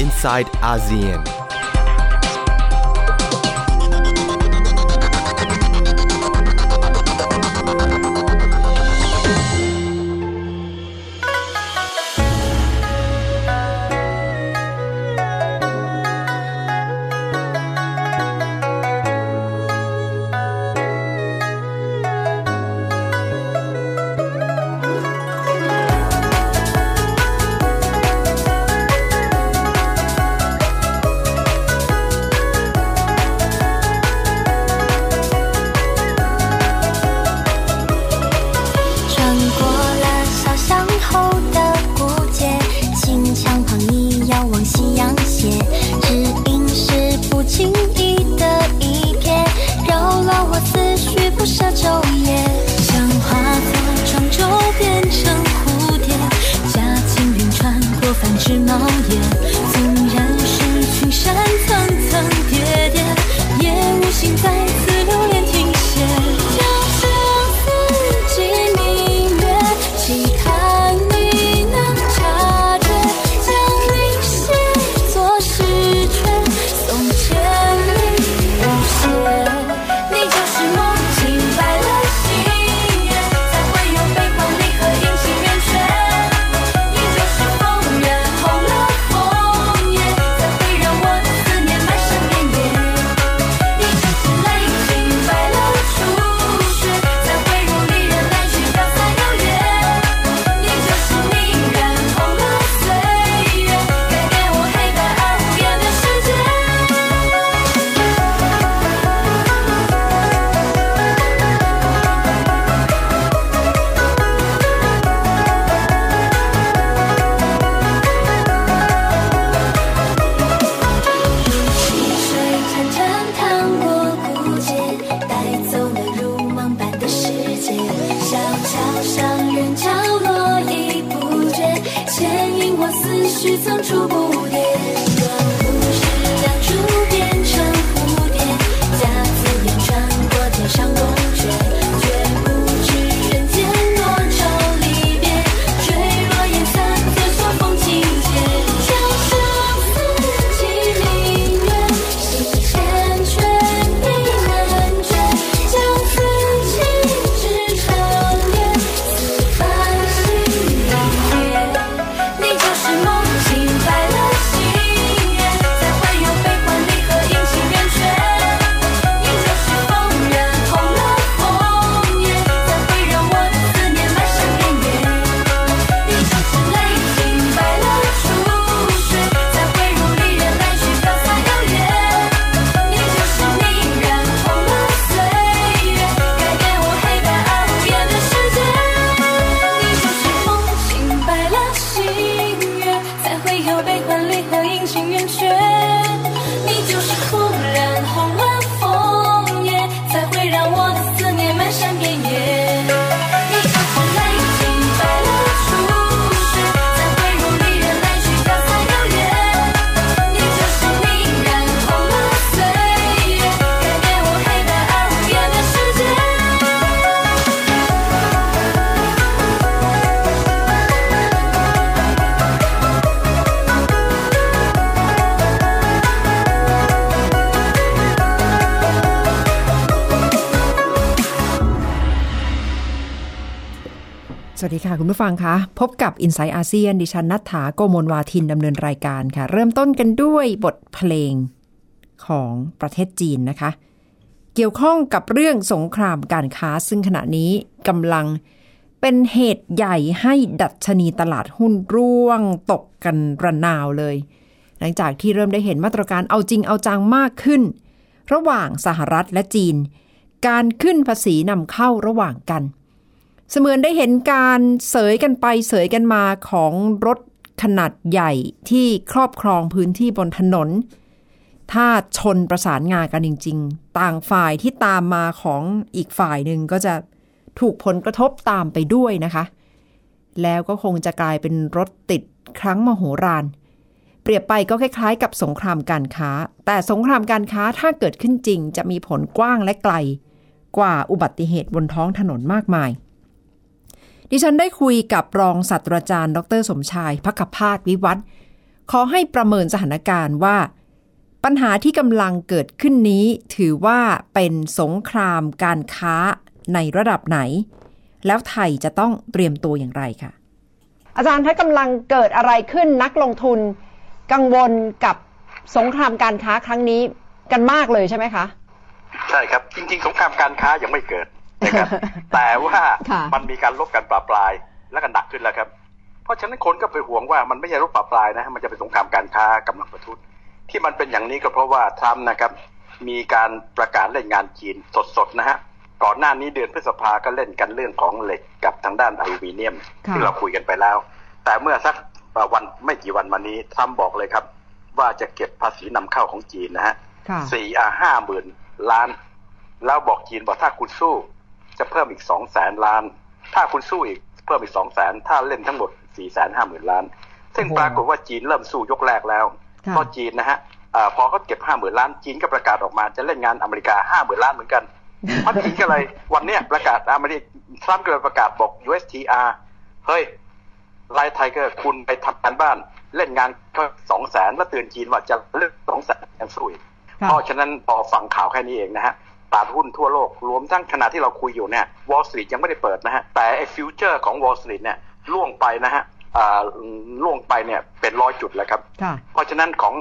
inside ASEAN. ดีค่ะ คุณผู้ฟังคะ พบกับ i n s i ซต์อาเซียนดิฉันนัฐถาโกโมลวาทินดำเนินรายการค่ะ เริ่มต้นกันด้วยบทเพลงของประเทศจีนนะคะ เกี่ยวข้องกับเรื่องสงครามการค้า ซึ่งขณะนี้กำลังเป็นเหตุใหญ่ให้ดัชนีตลาดหุ้นร่วงตกกันระนาวเลย หลังจากที่เริ่มได้เห็นมาตรการเอาจริงเอาจังมากขึ้น ระหว่างสหรัฐและจีน การขึ้นภาษีนำเข้าระหว่างกัน เสมือนได้เห็นการเสยกันไปเสยกันมาของรถขนาดใหญ่ที่ครอบครองพื้นที่บนถนน ถ้าชนประสานงานกันจริง ๆ ต่างฝ่ายที่ตามมาของอีกฝ่ายหนึ่งก็จะถูกผลกระทบตามไปด้วยนะคะ แล้วก็คงจะกลายเป็นรถติดครั้งมโหฬารเปรียบไปก็คล้ายๆ กับสงครามการค้า แต่สงครามการค้าถ้าเกิดขึ้นจริง จะมีผลกว้างและไกล กว่าอุบัติเหตุบนท้องถนนมากมาย ดิฉันได้คุยกับรองศาสตราจารย์ ดรสมชายพักพาศวิวัฒขอให้ประเมินสถานการณ์ว่า ปัญหาที่กำลังเกิดขึ้นนี้ถือว่าเป็นสงครามการค้าในระดับไหน แล้วไทยจะต้องเตรียมตัวอย่างไรคะอาจารย์ถ้ากำลังเกิดอะไรขึ้นนักลงทุนกังวลกับสงครามการค้าครั้งนี้กันมากเลยใช่ไหมคะ ใช่ครับ จริง ๆ สงครามการค้ายังไม่เกิด นะครับแต่ว่ามันมีการลบกันปลาปลายและกันหนักขึ้นแล้วครับ เพราะฉะนั้นคนก็ไปห่วงว่ามันไม่ใช่รบปลาปลายนะมันจะเป็นสงครามการค้ากำลังประทุษที่มันเป็นอย่างนี้ก็เพราะว่าทรัมป์นะครับ มีการประกาศเล่นงานจีนสดๆนะฮะก่อนหน้านี้เดือนพฤษภาก็เล่นกันเรื่องของเหล็กกับทางด้านอลูมิเนียมที่เราคุยกันไปแล้ว แต่เมื่อสักวันไม่กี่วันมานี้ทรัมป์บอกเลยครับ ว่าจะเก็บภาษีนำเข้าของจีนนะฮะสี่อ่าห้าหมื่นล้าน แล้วบอกจีนบอกถ้าคุณสู้ จะเพิ่มอีกสองแสนล้าน ถ้าคุณสู้อีกเพิ่มอีกสองแสนถ้าเล่นทั้งหมดสี่แสนห้าหมื่นล้าน ซึ่งปรากฏว่าจีนเริ่มสู้ยกแรกแล้วเพราะจีนนะฮะพอเขาเก็บห้าหมื่นล้านจีนก็ประกาศออกมาจะเล่นงานอเมริกาห้าหมื่นล้านเหมือนกันเพราะจีนก็เลยวันนี้ประกาศอเมริกทรัมป์ก็เลยประกาศบอก USTR เฮ้ยไลท์ไฮเซอร์คุณไปทำการบ้าน เล่นงานก็สองแสนแล้วเตือนจีนว่าจะเล่นสองแสนแอนซุยเพราะฉะนั้นพอฟังข่าวแค่นี้เองนะฮะ ตลาดหุ้นทั่วโลก รวมทั้งขณะที่เราคุยอยู่เนี่ยวอลสตรีทยังไม่ได้เปิดนะฮะ แต่ไอ้ future ของวอลสตรีทเนี่ยร่วงไปนะฮะร่วงไปเนี่ยเป็นร้อยจุดแล้วครับ เพราะฉะนั้นของ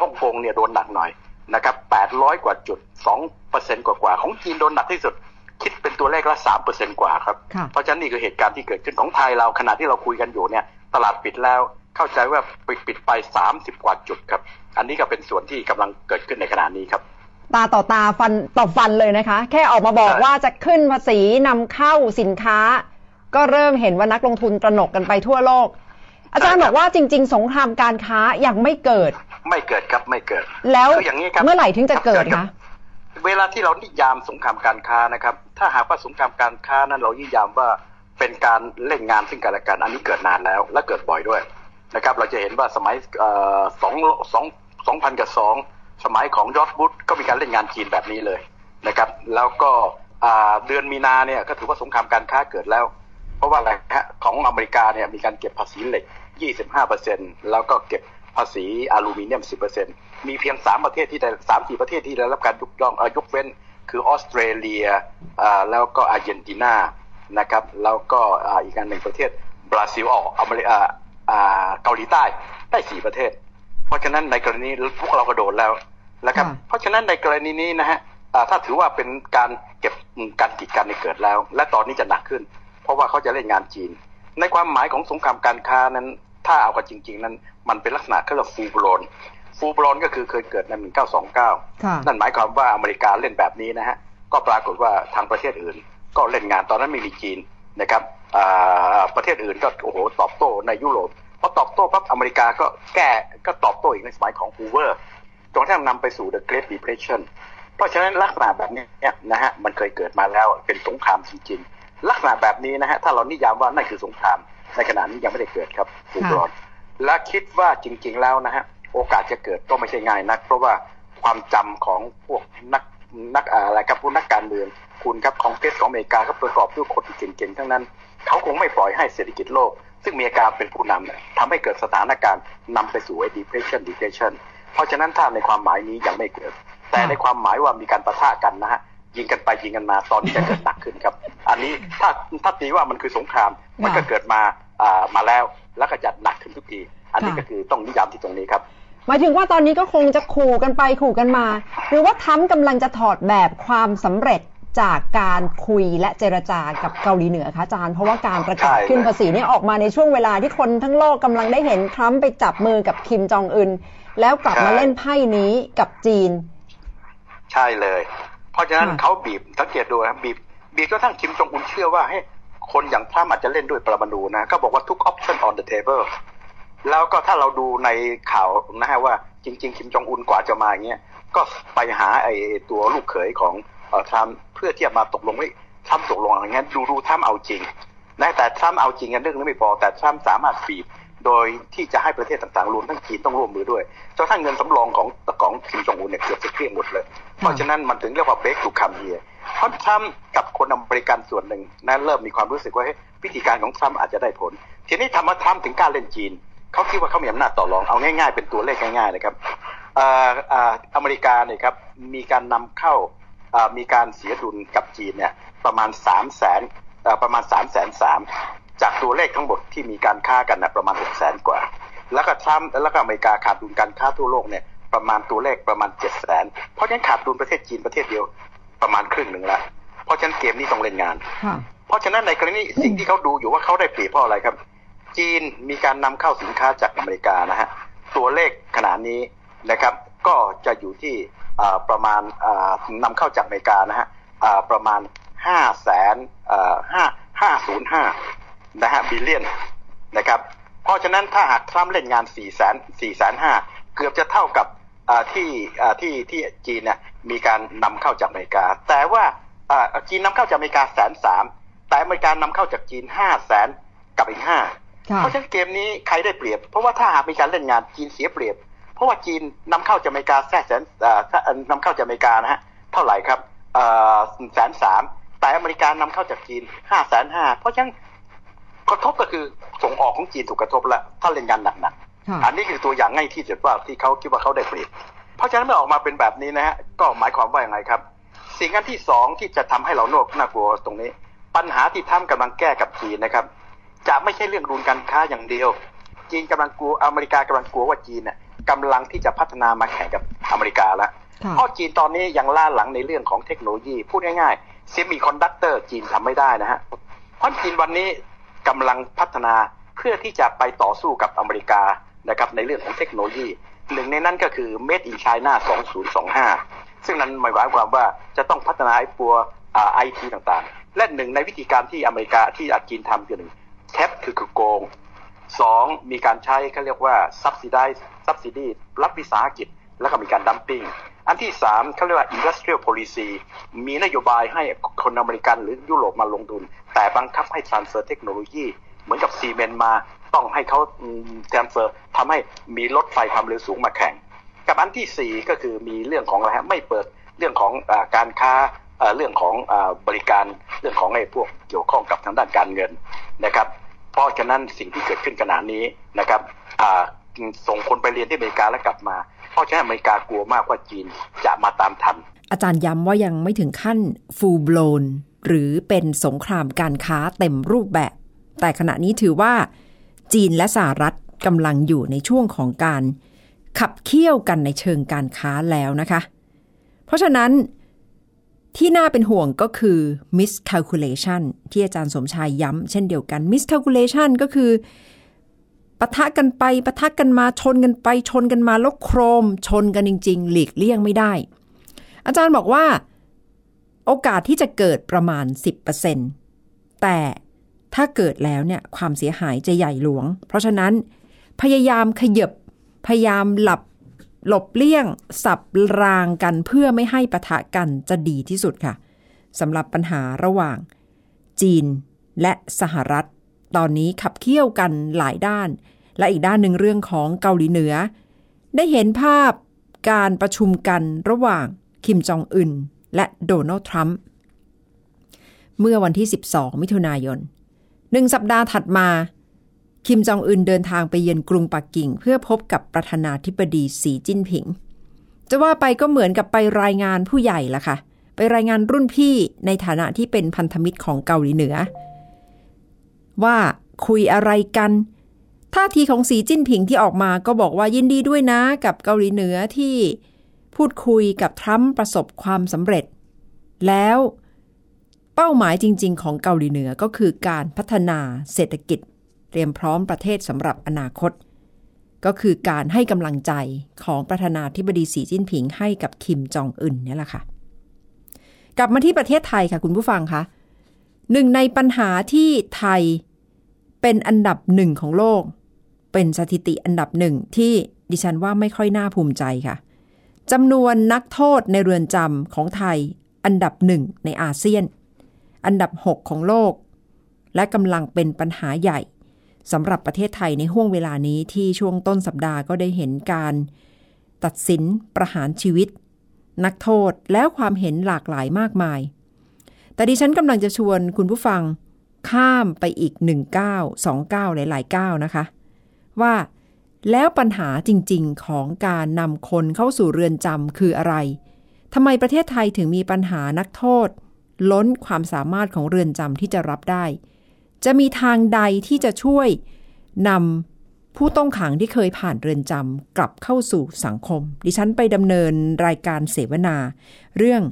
ฮ่องกงเนี่ยโดนหนักหน่อยนะครับแปดร้อยกว่าจุดสองเปอร์เซ็นต์กว่าของจีนโดนหนักที่สุด คิดเป็นตัวเลขละสามเปอร์เซ็นต์กว่าครับ เพราะฉะนั้นนี่คือเหตุการณ์ที่เกิดขึ้นของไทยเราขณะที่เราคุยกันอยู่เนี่ยตลาดปิดแล้วเข้าใจว่าปิดปิดไปสามสิบกว่าจุดครับ อันนี้ก็เป็นส่วนที่กำลังเกิดขึ้นในขณะนี้ครับ ตาต่อตาฟันต่อฟันเลยนะคะ แค่ออกมาบอกว่าจะขึ้นภาษีนำเข้าสินค้า ก็เริ่มเห็นว่านักลงทุนตระหนกกันไปทั่วโลก อาจารย์บอกว่าจริง ๆ สงครามการค้ายังไม่เกิด ไม่เกิดครับไม่เกิด แล้วอย่างนี้ครับเมื่อไหร่ถึงจะเกิดคะเวลาที่เรานิยามสงครามการค้านะครับ ถ้าหากว่าสงครามการค้านั้นเรานิยามว่าเป็นการเล่นงานซึ่งกันและกันอันนี้เกิดนานแล้วและเกิดบ่อยด้วยนะครับ เราจะเห็นว่าสมัยสองสองสองพันกับสอง สมัยของยอร์ดบุตก็มีการเล่นงานจีนแบบนี้เลยนะครับ แล้วก็เดือนมีนาเนี่ยก็ถือว่าสงครามการค้าเกิดแล้ว เพราะว่าอะไรฮะของอเมริกาเนี่ยมีการเก็บภาษีเหล็ก 25%แล้วก็เก็บภาษีอลูมิเนียม 10%มีเพียง 3 ประเทศที่ได้สามสี่ประเทศที่ได้รับการยกย่องยกเว้น คือออสเตรเลียแล้วก็อาร์เจนตินานะครับแล้วก็อีกอันหนึ่งประเทศบราซิลออกอเมริกาเกาหลีใต้ได้สี่ประเทศ เพราะฉะนั้นในกรณีพวกเรากระโดดแล้วนะครับ เพราะฉะนั้นในกรณีนี้นะฮะถ้าถือว่าเป็นการเก็บการกีดกันในเกิดแล้ว และตอนนี้จะหนักขึ้น เพราะว่าเขาจะเล่นงานจีน ในความหมายของสงครามการค้านั้น ถ้าเอากันจริง ๆ นั้น มันเป็นลักษณะเขาเรียกฟูบรอนฟูบรอนก็คือเคยเกิดใน 1929 นั่นหมายความว่าอเมริกาเล่นแบบนี้นะฮะก็ปรากฏว่าทางประเทศอื่น ก็เล่นงานตอนนั้นไม่มีจีนนะครับประเทศอื่นก็โอ้โหตอบโต้ในยุโรป พอตอบโต้ปั๊บอเมริกาก็แก้ก็ตอบโต้อีกในสมัยของฮูเวอร์จนกระทั่งนำไปสู่ the Great Depression เพราะฉะนั้นลักษณะแบบนี้นะฮะมันเคยเกิดมาแล้วเป็นสงครามจริงๆ ลักษณะแบบนี้นะฮะถ้าเรานิยามว่านั่นคือสงคราม ในขณะนี้ยังไม่ได้เกิดครับคุณรอนและคิดว่าจริง ๆ แล้วนะฮะโอกาสจะเกิดก็ไม่ใช่ง่ายนัก เพราะว่าความจำของพวกนักนักอะไรครับพวกนักการเมืองคุณครับของเกสของอเมริกาก็ประกอบด้วยคนเก่งๆทั้งนั้น เขาคงไม่ปล่อยให้เศรษฐกิจโลก ซึ่งมีอาการเป็นผู้นำทำให้เกิดสถานการณ์นำไปสู่ depression depression เพราะฉะนั้นถ้าในความหมายนี้ยังไม่เกิด แต่ในความหมายว่ามีการประทะกันนะฮะยิงกันไปยิงกันมาตอนนี้จะเกิดหนักขึ้นครับ อันนี้ถ้าถ้าตีว่ามันคือสงครามมันก็เกิดมาอ่ามาแล้วแล้วก็จะหนักขึ้นทุกทีอันนี้ก็คือต้องนิยามที่ตรงนี้ครับ หมายถึงว่าตอนนี้ก็คงจะขู่กันไปขู่กันมา หรือว่าทั้มกำลังจะถอดแบบความสำเร็จ จากการคุยและเจรจากับเกาหลีเหนือคะอาจารย์ เพราะว่าการประกาศขึ้นภาษีนี่ออกมาในช่วงเวลาที่คนทั้งโลกกำลังได้เห็นทรัมป์ไปจับมือกับคิมจองอึนแล้วกลับมาเล่นไพ่นี้กับจีน ใช่เลย เพราะฉะนั้นเขาบีบสังเกตดูนะบีบบีบจนทั้งคิมจองอุนเชื่อว่าให้คนอย่างทรัมป์อาจจะเล่นด้วยปรมาณูนะก็บอกว่าทุก option on the table แล้วก็ถ้าเราดูในข่าวนะฮะว่าจริง ๆ คิมจองอุนกว่าจะมาอย่างเงี้ยก็ไปหาไอ้ตัวลูกเขยของ ทรัมป์เพื่อที่จะมาตกลงว่าทรัมป์ตกลงอย่างงี้ดูดูทรัมป์เอาจริงนะแต่ทรัมป์เอาจริงกันเรื่องนี้ไม่พอแต่ทรัมป์สามารถบีบโดยที่จะให้ประเทศต่างๆรวมทั้งจีนต้องร่วมมือด้วยจนทั้งเงินสำรองของของคิมจองอุนเนี่ยเกือบจะเกลี้ยงหมดเลย เพราะฉะนั้นมันถึงเรียกว่าเบรกทูคัมเฮียเพราะทรัมป์กับคนอเมริกันส่วนหนึ่งนั้นเริ่มมีความรู้สึกว่าวิธีการของทรัมป์อาจจะได้ผล ทีนี้ทำมาทรัมป์ถึงกล้าเล่นจีนเขาคิดว่าเขามีอำนาจต่อรองเอาง่ายๆ เป็นตัวเลขง่ายๆนะครับเอ่อเอ่ออเมริกาเนี่ยครับมีการนำเข้าเอ่อ มีการเสียดุลกับจีนเนี่ยประมาณสามแสนเอ่อประมาณสามแสนสามจากตัวเลขทั้งหมดที่มีการค้ากันนะประมาณหกแสนกว่า แล้วก็ทรัมป์แล้วก็อเมริกาขาดดุลการค้าทั่วโลกเนี่ยประมาณตัวเลขประมาณเจ็ดแสนเพราะฉะนั้นขาดดุลประเทศจีนประเทศเดียวประมาณครึ่งหนึ่งแล้วเพราะฉะนั้นเกมนี้ต้องเล่นงานค่ะเพราะฉะนั้นในกรณีสิ่งที่เขาดูอยู่ว่าเขาได้เปรียบเพราะอะไรครับ จีนมีการนำเข้าสินค้าจากอเมริกานะฮะตัวเลขขนาดนี้นะครับ ก็จะอยู่ที่อ่า ประมาณอ่านำเข้าจากอเมริกานะฮะอ่าประมาณห้าแสนห้าห้าศูนย์ห้านะฮะบิลเลียนนะครับเพราะฉะนั้นถ้าหากทรัมป์เล่นงาน4ี่แสนสี่แสนห้าเกือบจะเท่ากับอ่าที่อ่าที่ที่จีนเนี่ยมีการนำเข้าจากอเมริกา แต่ว่าอ่าจีนนำเข้าจากอเมริกาแสนสามแต่อเมริกานำเข้าจากจีนห้าแสนกับอีกห้าค่ะเพราะฉะนั้นเกมนี้ใครได้เปรียบ เพราะว่าถ้าหากมีการเล่นงานจีนเสียเปรียบ เพราะว่าจีนนำเข้าจากอเมริกาแสนแสนเอ่อถ้าเอ่อนำเข้าจากอเมริกานะฮะเท่าไหร่ครับเอ่อแสนสามแต่อเมริกานำเข้าจากจีนห้าแสนห้าเพราะฉะนั้นกระทบก็คือส่งออกของจีนถูกกระทบแล้วถ้าเล่นงานหนักๆค่ะอันนี้คือตัวอย่างง่ายที่สุดว่าที่เขาคิดว่าเขาได้เปรียบเพราะฉะนั้นเมื่อออกมาเป็นแบบนี้นะฮะก็หมายความว่าอย่างไรครับ สิ่งอันที่สองที่จะทำให้เราโนกน่ากลัวตรงนี้ ปัญหาที่ทำกำลังแก้กับจีนนะครับ จะไม่ใช่เรื่องดุลการค้าอย่างเดียว จีนกำลังกลัวอเมริกากำลังกลัวว่าจีนน่ะ กำลังที่จะพัฒนามาแข่งกับอเมริกาแล้วค่ะเพราะจีนตอนนี้ยังล้าหลังในเรื่องของเทคโนโลยี พูดง่ายๆ semiconductor จีนทำไม่ได้นะฮะเพราะจีนวันนี้กำลังพัฒนาเพื่อที่จะไปต่อสู้กับอเมริกานะครับในเรื่องของเทคโนโลยี หนึ่งในนั้นก็คือ Made in China 2025 ซึ่งนั้นหมายความว่าจะต้องพัฒนาไอ้ตัวไอทีต่างๆ และหนึ่งในวิธีการที่อเมริกาที่จีนทำคือหนึ่งแคปคือคือโกง สองมีการใช้เขาเรียกว่า subsidize subsidy รัฐวิสาหกิจ แล้วก็มีการดัมปิ้งอันที่สามเขาเรียกว่า industrial policy มีนโยบายให้คนอเมริกันหรือยุโรปมาลงทุน แต่บังคับให้ transfer เทคโนโลยี เหมือนกับซีเมนต์มาต้องให้เขา transfer ทำให้มีรถไฟความเร็วสูงมาแข่ง กับอันที่สี่ก็คือมีเรื่องของอะไรฮะไม่เปิดเรื่องของอการค้าเรื่องของอบริการเรื่องของไอ้พวกเกี่ยวข้องกับทางด้านการเงินนะครับ เพราะฉะนั้นสิ่งที่เกิดขึ้นขณะนี้นะครับส่งคนไปเรียนที่อเมริกาแล้วกลับมา เพราะฉะนั้นอเมริกากลัวมากว่าจีนจะมาตามทัน อาจารย์ย้ำว่ายังไม่ถึงขั้น full blown หรือเป็นสงครามการค้าเต็มรูปแบบ แต่ขณะนี้ถือว่า จีนและสหรัฐกำลังอยู่ในช่วงของการขับเคี่ยวกันในเชิงการค้าแล้วนะคะ เพราะฉะนั้น ที่น่าเป็นห่วงก็คือ miscalculation ที่อาจารย์สมชายย้ำเช่นเดียวกัน miscalculation ก็คือปะทะกันไปปะทะกันมาชนกันไปชนกันมาแล้วโครม ชนกันจริง ๆ หลีกเลี่ยงไม่ได้ อาจารย์บอกว่า โอกาสที่จะเกิดประมาณ 10%แต่ถ้าเกิดแล้วเนี่ยความเสียหายจะใหญ่หลวง เพราะฉะนั้นพยายามขยบพยายามหลับ หลบเลี่ยง สับรางกันเพื่อไม่ให้ปะทะกันจะดีที่สุดค่ะสำหรับปัญหาระหว่าง จีนและสหรัฐ ตอนนี้ขับเคี่ยวกันหลายด้าน และอีกด้านหนึ่งเรื่องของเกาหลีเหนือ ได้เห็นภาพการประชุมกันระหว่างคิมจองอึนและโดนัลด์ทรัมป์เมื่อวันที่ 12 มิถุนายนหนึ่งสัปดาห์ถัดมา คิมจองอึนเดินทางไปเยือนกรุงปักกิ่ง เพื่อพบกับประธานาธิบดีสีจิ้นผิง จะว่าไปก็เหมือนกับไปรายงานผู้ใหญ่ละค่ะ ไปรายงานรุ่นพี่ในฐานะที่เป็นพันธมิตรของเกาหลีเหนือ ว่าคุยอะไรกัน ท่าทีของสีจิ้นผิงที่ออกมาก็บอกว่ายินดีด้วยนะกับเกาหลีเหนือที่พูดคุยกับทรัมป์ประสบความสำเร็จ แล้วเป้าหมายจริง ๆ ของเกาหลีเหนือก็คือการพัฒนาเศรษฐกิจ เตรียมพร้อมประเทศสำหรับอนาคต ก็คือการให้กำลังใจของประธานาธิบดีสีจิ้นผิงให้กับคิมจองอึนเนี่ยแหละค่ะ กลับมาที่ประเทศไทยค่ะคุณผู้ฟังคะหนึ่งในปัญหาที่ไทยเป็นอันดับหนึ่งของโลก เป็นสถิติอันดับหนึ่งที่ดิฉันว่าไม่ค่อยน่าภูมิใจค่ะจำนวนนักโทษในเรือนจำของไทยอันดับหนึ่งในอาเซียน อันดับ 6 ของโลก และกำลังเป็นปัญหาใหญ่ สำหรับประเทศไทยในห่วงเวลานี้ที่ช่วงต้นสัปดาห์ก็ได้เห็นการ ตัดสินประหารชีวิต นักโทษแล้วความเห็นหลากหลายมากมาย แต่ดิฉันกำลังจะชวนคุณผู้ฟังข้ามไปอีกหนึ่งก้าสองก้าวหลายๆก้านะคะ ว่าแล้วปัญหาจริง ๆ ของการนำคนเข้าสู่เรือนจำคืออะไรทำไมประเทศไทยถึงมีปัญหานักโทษ ล้นความสามารถของเรือนจำที่จะรับได้ จะมีทางใดที่จะช่วยนำผู้ต้องขังที่เคยผ่านเรือนจำกลับเข้าสู่สังคม ดิฉันไปดำเนินรายการเสวนา เรื่อง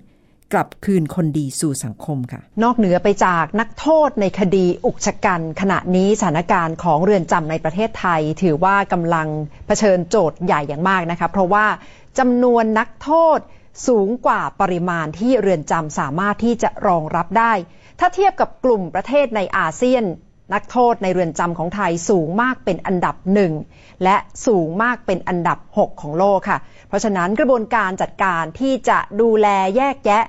กลับคืนคนดีสู่สังคมค่ะ นอกเหนือไปจากนักโทษในคดีอุกชะกัน ขณะนี้สถานการณ์ของเรือนจำในประเทศไทย ถือว่ากำลังเผชิญโจทย์ใหญ่อย่างมากนะคะเพราะว่าจำนวนนักโทษสูงกว่าปริมาณที่เรือนจำสามารถที่จะรองรับได้ ถ้าเทียบกับกลุ่มประเทศในอาเซียน นักโทษในเรือนจำของไทยสูงมากเป็นอันดับหนึ่งและสูงมากเป็นอันดับ 6 ของโลกค่ะ เพราะฉะนั้นกระบวนการจัดการที่จะดูแลแยกแยะ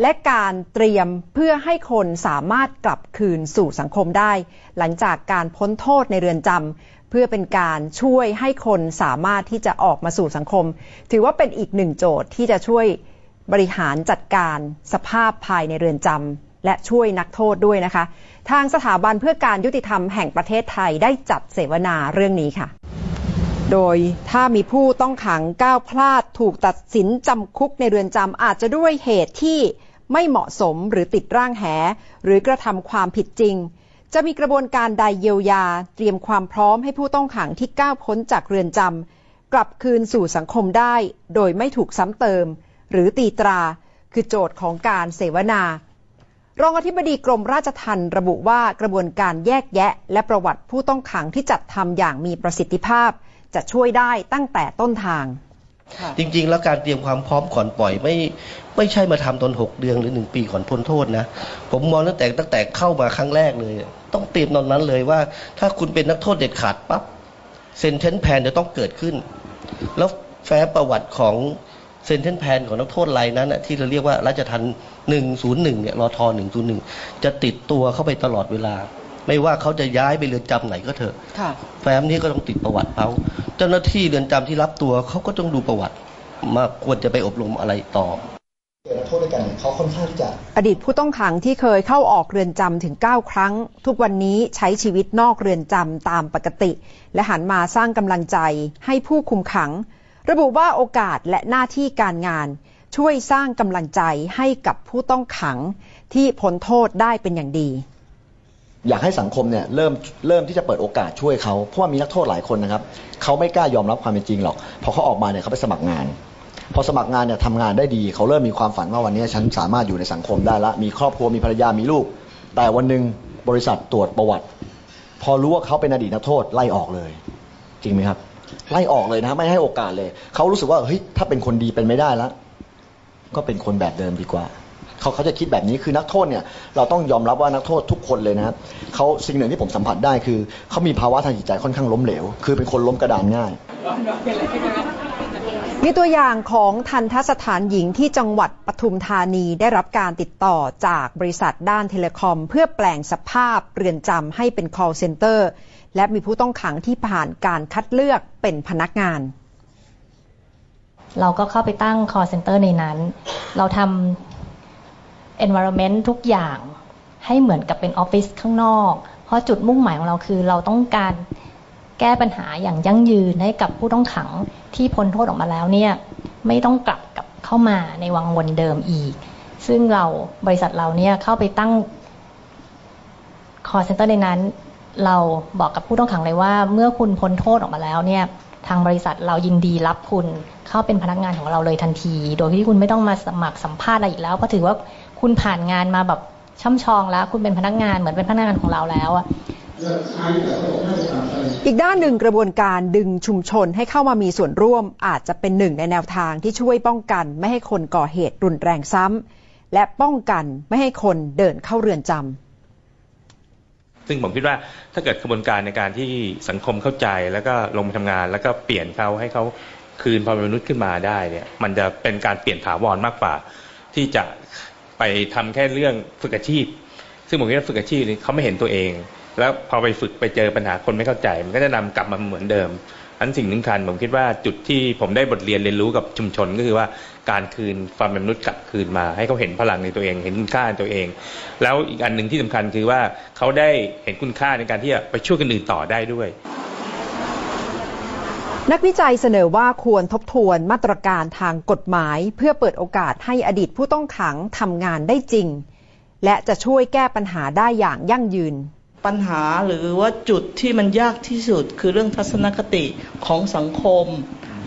และการเตรียมเพื่อให้คนสามารถกลับคืนสู่สังคมได้ หลังจากการพ้นโทษในเรือนจำเพื่อเป็นการช่วยให้คนสามารถที่จะออกมาสู่สังคม ถือว่าเป็นอีกหนึ่งโจทย์ที่จะช่วยบริหารจัดการสภาพภายในเรือนจำ และช่วยนักโทษด้วยนะคะ ทางสถาบันเพื่อการยุติธรรมแห่งประเทศไทยได้จัดเสวนาเรื่องนี้ค่ะ โดยถ้ามีผู้ต้องขังก้าวพลาดถูกตัดสินจำคุกในเรือนจำอาจจะด้วยเหตุที่ไม่เหมาะสมหรือติดร่างแห หรือกระทำความผิดจริง จะมีกระบวนการใดเยียวยา เตรียมความพร้อมให้ผู้ต้องขังที่ก้าวพ้นจากเรือนจำกลับคืนสู่สังคมได้ โดยไม่ถูกซ้ำเติม หรือตีตรา คือโจทย์ของการเสวนา รองอธิบดีกรมราชทัณฑ์ระบุว่ากระบวนการแยกแยะ และประวัติผู้ต้องขังที่จัดทำอย่างมีประสิทธิภาพ จะช่วยได้ตั้งแต่ต้นทาง จริงๆ แล้วการเตรียมความพร้อมก่อนปล่อยไม่ไม่ใช่มาทำตอนหกเดือนหรือหนึ่งปีก่อนพ้นโทษนะ ผมมองตั้งแต่ตั้งแต่เข้ามาครั้งแรกเลย ต้องเตรียมตอนนั้นเลยว่า ถ้าคุณเป็นนักโทษเด็ดขาดปั๊บเซนเทนแพนจะต้องเกิดขึ้น แล้วแฟ้ประวัติของ เซนเทนแพนของนักโทษรายนั้นนะที่เราเรียกว่าราชทัน101เนี่ยรอท101จะติดตัวเข้าไปตลอดเวลา ไม่ว่าเขาจะย้ายไปเรือนจำไหนก็เถอะค่ะแฟ้มนี้ก็ต้องติดประวัติเขาเจ้าหน้าที่เรือนจำที่รับตัวเขาก็ต้องดูประวัติมาควรจะไปอบรมอะไรต่อเจอนักโทษด้วยกันเนี่ยเขาค่อนข้างที่จะอดีตผู้ต้องขังที่เคยเข้าออกเรือนจำถึง 9 ครั้ง ทุกวันนี้ใช้ชีวิตนอกเรือนจำตามปกติ และหันมาสร้างกำลังใจให้ผู้คุมขัง ระบุว่าโอกาสและหน้าที่การงาน ช่วยสร้างกำลังใจให้กับผู้ต้องขังที่พ้นโทษได้เป็นอย่างดี อยากให้สังคมเนี่ยเริ่มเริ่มที่จะเปิดโอกาสช่วยเขาเพราะว่ามีนักโทษหลายคนนะครับเขาไม่กล้ายอมรับความเป็นจริงหรอกพอเขาออกมาเนี่ยเขาไปสมัครงานพอสมัครงานเนี่ยทำงานได้ดี เขาเริ่มมีความฝันว่าวันนี้ฉันสามารถอยู่ในสังคมได้ละ มีครอบครัวมีภรรยามีลูก แต่วันหนึ่งบริษัทตรวจประวัติ พอรู้ว่าเขาเป็นอดีตนักโทษไล่ออกเลย จริงไหมครับ ไล่ออกเลยนะไม่ให้โอกาสเลย เขารู้สึกว่าเฮ้ยถ้าเป็นคนดีเป็นไม่ได้แล้วก็เป็นคนแบบเดิมดีกว่าเขาเขาจะคิดแบบนี้คือนักโทษเนี่ยเราต้องยอมรับว่านักโทษทุกคนเลยนะครับเขาสิ่งหนึ่งที่ผมสัมผัสได้คือเขามีภาวะทางจิตใจค่อนข้างล้มเหลว คือเป็นคนล้มกระดานง่าย มีตัวอย่างของทันทสถานหญิงที่จังหวัดปทุมธานีได้รับการติดต่อจากบริษัทด้านเทเลคอม เพื่อแปลงสภาพเรือนจำให้เป็น call center และมีผู้ต้องขังที่ผ่านการคัดเลือกเป็นพนักงาน เราก็เข้าไปตั้ง call center ในนั้น เราทำ environment ทุกอย่างให้เหมือนกับเป็นออฟฟิศข้างนอก เพราะจุดมุ่งหมายของเราคือเราต้องการแก้ปัญหาอย่างยั่งยืนให้กับผู้ต้องขังที่พ้นโทษออกมาแล้วเนี่ยไม่ต้องกลับกลับเข้ามาในวังวนเดิมอีก ซึ่งเราบริษัทเราเนี่ยเข้าไปตั้ง call center ในนั้น เราบอกกับผู้ต้องขังเลยว่า เมื่อคุณพ้นโทษออกมาแล้วเนี่ยทางบริษัทเรายินดีรับคุณเข้าเป็นพนักงานของเราเลยทันที โดยที่คุณไม่ต้องมาสมัครสัมภาษณ์อะไรอีกแล้ว เพราะถือว่าคุณผ่านงานมาแบบช่ำชองแล้ว คุณเป็นพนักงานเหมือนเป็นพนักงานของเราแล้วอะอีกด้านหนึ่งกระบวนการดึงชุมชนให้เข้ามามีส่วนร่วมอาจจะเป็นหนึ่งในแนวทางที่ช่วยป้องกัน ไม่ให้คนก่อเหตุรุนแรงซ้ำและป้องกันไม่ให้คนเดินเข้าเรือนจำ ซึ่งผมคิดว่าถ้าเกิดกระบวนการในการที่สังคมเข้าใจแล้วก็ลงมาทำงาน แล้วก็เปลี่ยนเขาให้เขาคืนความเป็นมนุษย์ขึ้นมาได้เนี่ย มันจะเป็นการเปลี่ยนถาวรมากกว่า ที่จะไปทำแค่เรื่องฝึกอาชีพ ซึ่งผมคิดว่าฝึกอาชีพนี่เขาไม่เห็นตัวเอง แล้วพอไปฝึกไปเจอปัญหาคนไม่เข้าใจ มันก็จะนำกลับมาเหมือนเดิม อันสิ่งสำคัญผมคิดว่าจุดที่ผมได้บทเรียนเรียนรู้กับชุมชนก็คือว่าการคืนความเป็นมนุษย์กลับคืนมา ให้เขาเห็นพลังในตัวเอง เห็นคุณค่าในตัวเอง แล้วอีกอันหนึ่งที่สำคัญคือว่าเขาได้เห็นคุณค่าในการที่จะไปช่วยคนอื่นต่อได้ด้วยนักวิจัยเสนอว่าควรทบทวนมาตรการทางกฎหมาย เพื่อเปิดโอกาสให้อดีตผู้ต้องขังทำงานได้จริง และจะช่วยแก้ปัญหาได้อย่างยั่งยืน ปัญหาหรือว่าจุดที่มันยากที่สุด คือเรื่องทัศนคติของสังคม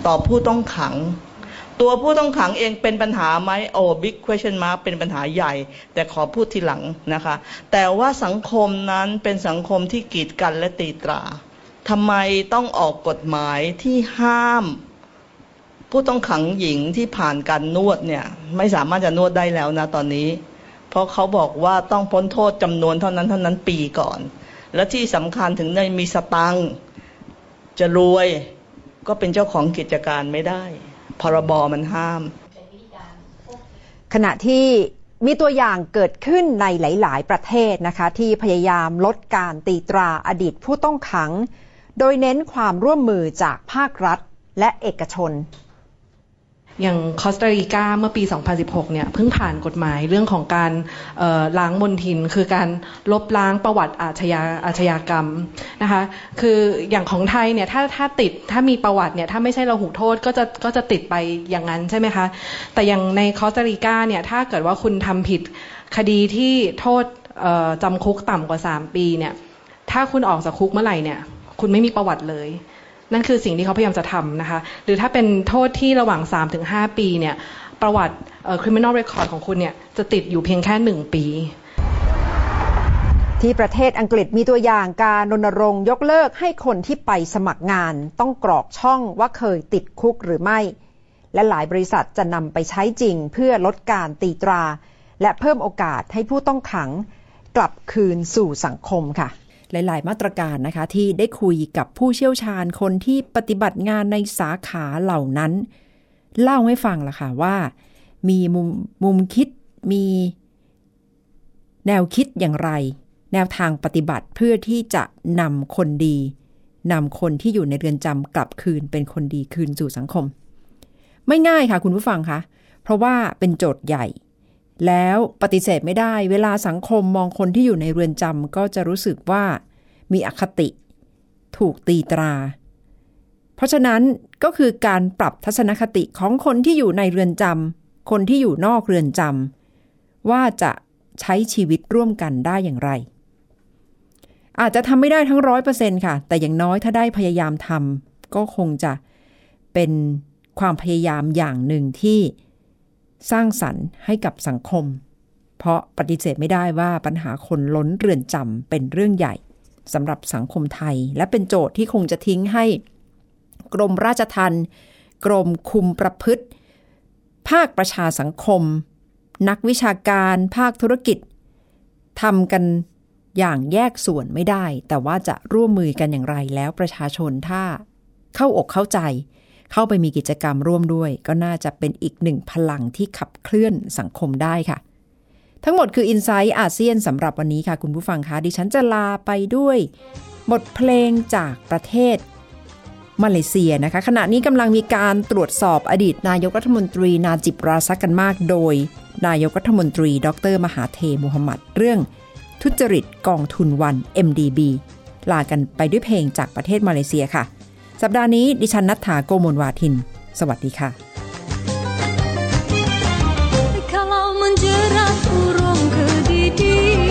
ต่อผู้ต้องขัง ตัวผู้ต้องขังเองเป็นปัญหาไหมโอ้ big question mark เป็นปัญหาใหญ่ แต่ขอพูดทีหลังนะคะ แต่ว่าสังคมนั้นเป็นสังคมที่กีดกันและตีตราทำไมต้องออกกฎหมายที่ห้าม ผู้ต้องขังหญิงที่ผ่านการนวดเนี่ย ไม่สามารถจะนวดได้แล้วนะตอนนี้ เพราะเขาบอกว่าต้องพ้นโทษจำนวนเท่านั้นเท่านั้นปีก่อน และที่สำคัญถึงในมีสตังค์จะรวยก็เป็นเจ้าของกิจการไม่ได้ พรบมันห้าม ขณะที่มีตัวอย่างเกิดขึ้นในหลาย ๆ ประเทศนะคะ ที่พยายามลดการตีตราอดีตผู้ต้องขัง โดยเน้นความร่วมมือจากภาครัฐและเอกชน อย่างคอสตาริกาเมื่อปี 2016 เนี่ยเพิ่งผ่านกฎหมายเรื่องของการล้างมลทิน คือการลบล้างประวัติอาชญาอาชญากรรมนะคะคืออย่างของไทยเนี่ยถ้าถ้าติดถ้ามีประวัติเนี่ยถ้าไม่ใช่เราหูโทษก็จะก็จะติดไปอย่างนั้นใช่ไหมคะ แต่อย่างในคอสตาริกาเนี่ยถ้าเกิดว่าคุณทำผิดคดีที่โทษจำคุกต่ำกว่า 3 ปีเนี่ยถ้าคุณออกจากคุกเมื่อไหร่เนี่ยคุณไม่มีประวัติเลย นั่นคือสิ่งที่เขาพยายามจะทำนะคะ หรือถ้าเป็นโทษที่ระหว่าง 3-5 ปีเนี่ย ประวัติ criminal record ของคุณเนี่ยจะติดอยู่เพียงแค่ 1 ปี ที่ประเทศอังกฤษมีตัวอย่างการรณรงค์ยกเลิกให้คนที่ไปสมัครงาน ต้องกรอกช่องว่าเคยติดคุกหรือไม่ และหลายบริษัทจะนำไปใช้จริงเพื่อลดการตีตรา และเพิ่มโอกาสให้ผู้ต้องขัง กลับคืนสู่สังคมค่ะ หลาย ๆ มาตรการนะคะที่ได้คุยกับผู้เชี่ยวชาญคนที่ปฏิบัติงานในสาขาเหล่านั้น เล่าให้ฟังละค่ะว่า มีมุมมุมคิดมีแนวคิดอย่างไร แนวทางปฏิบัติเพื่อที่จะนำคนดีนำคนที่อยู่ในเรือนจำกลับคืนเป็นคนดีคืนสู่สังคม ไม่ง่ายค่ะคุณผู้ฟังคะเพราะว่าเป็นโจทย์ใหญ่ แล้วปฏิเสธไม่ได้เวลาสังคมมองคนที่อยู่ในเรือนจำก็จะรู้สึกว่ามีอคติ ถูกตีตรา เพราะฉะนั้นก็คือการปรับทัศนคติของคนที่อยู่ในเรือนจำคนที่อยู่นอกเรือนจำว่าจะใช้ชีวิตร่วมกันได้อย่างไร อาจจะทำไม่ได้ทั้งร้อยเปอร์เซ็นค่ะ แต่อย่างน้อยถ้าได้พยายามทำก็คงจะเป็นความพยายามอย่างหนึ่งที่ สร้างสรรค์ให้กับสังคม เพราะปฏิเสธไม่ได้ว่าปัญหาคนล้นเรือนจำเป็นเรื่องใหญ่สำหรับสังคมไทย และเป็นโจทย์ที่คงจะทิ้งให้ กรมราชทัณฑ์กรมคุมประพฤติ ภาคประชาสังคม นักวิชาการภาคธุรกิจทำกันอย่างแยกส่วนไม่ได้ แต่ว่าจะร่วมมือกันอย่างไรแล้วประชาชนถ้าเข้าอกเข้าใจ เข้าไปมีกิจกรรมร่วมด้วย ก็น่าจะเป็นอีกหนึ่งพลังที่ขับเคลื่อนสังคมได้ค่ะ ทั้งหมดคือ i n s i ซต์อาเซียนสำหรับวันนี้ค่ะ คุณผู้ฟังคะดิฉันจะลาไปด้วยบทเพลงจากประเทศมาเลเซียนะคะ ขณะนี้กำลังมีการตรวจสอบอดีตนายกรัฐมนตรีนาจิบราซักกันมาก โดย นายกรัฐมนตรี ดร มหาเทมุฮัมมัดเรื่อง ทุจริตกองทุนวัน MDB ลากันไปด้วยเพลงจากประเทศมาเลเซียค่ะ สัปดาห์นี้ดิฉันนัฐถาโกโมลวาทิน สวัสดีค่ะ Kalau menjerat urung ke didi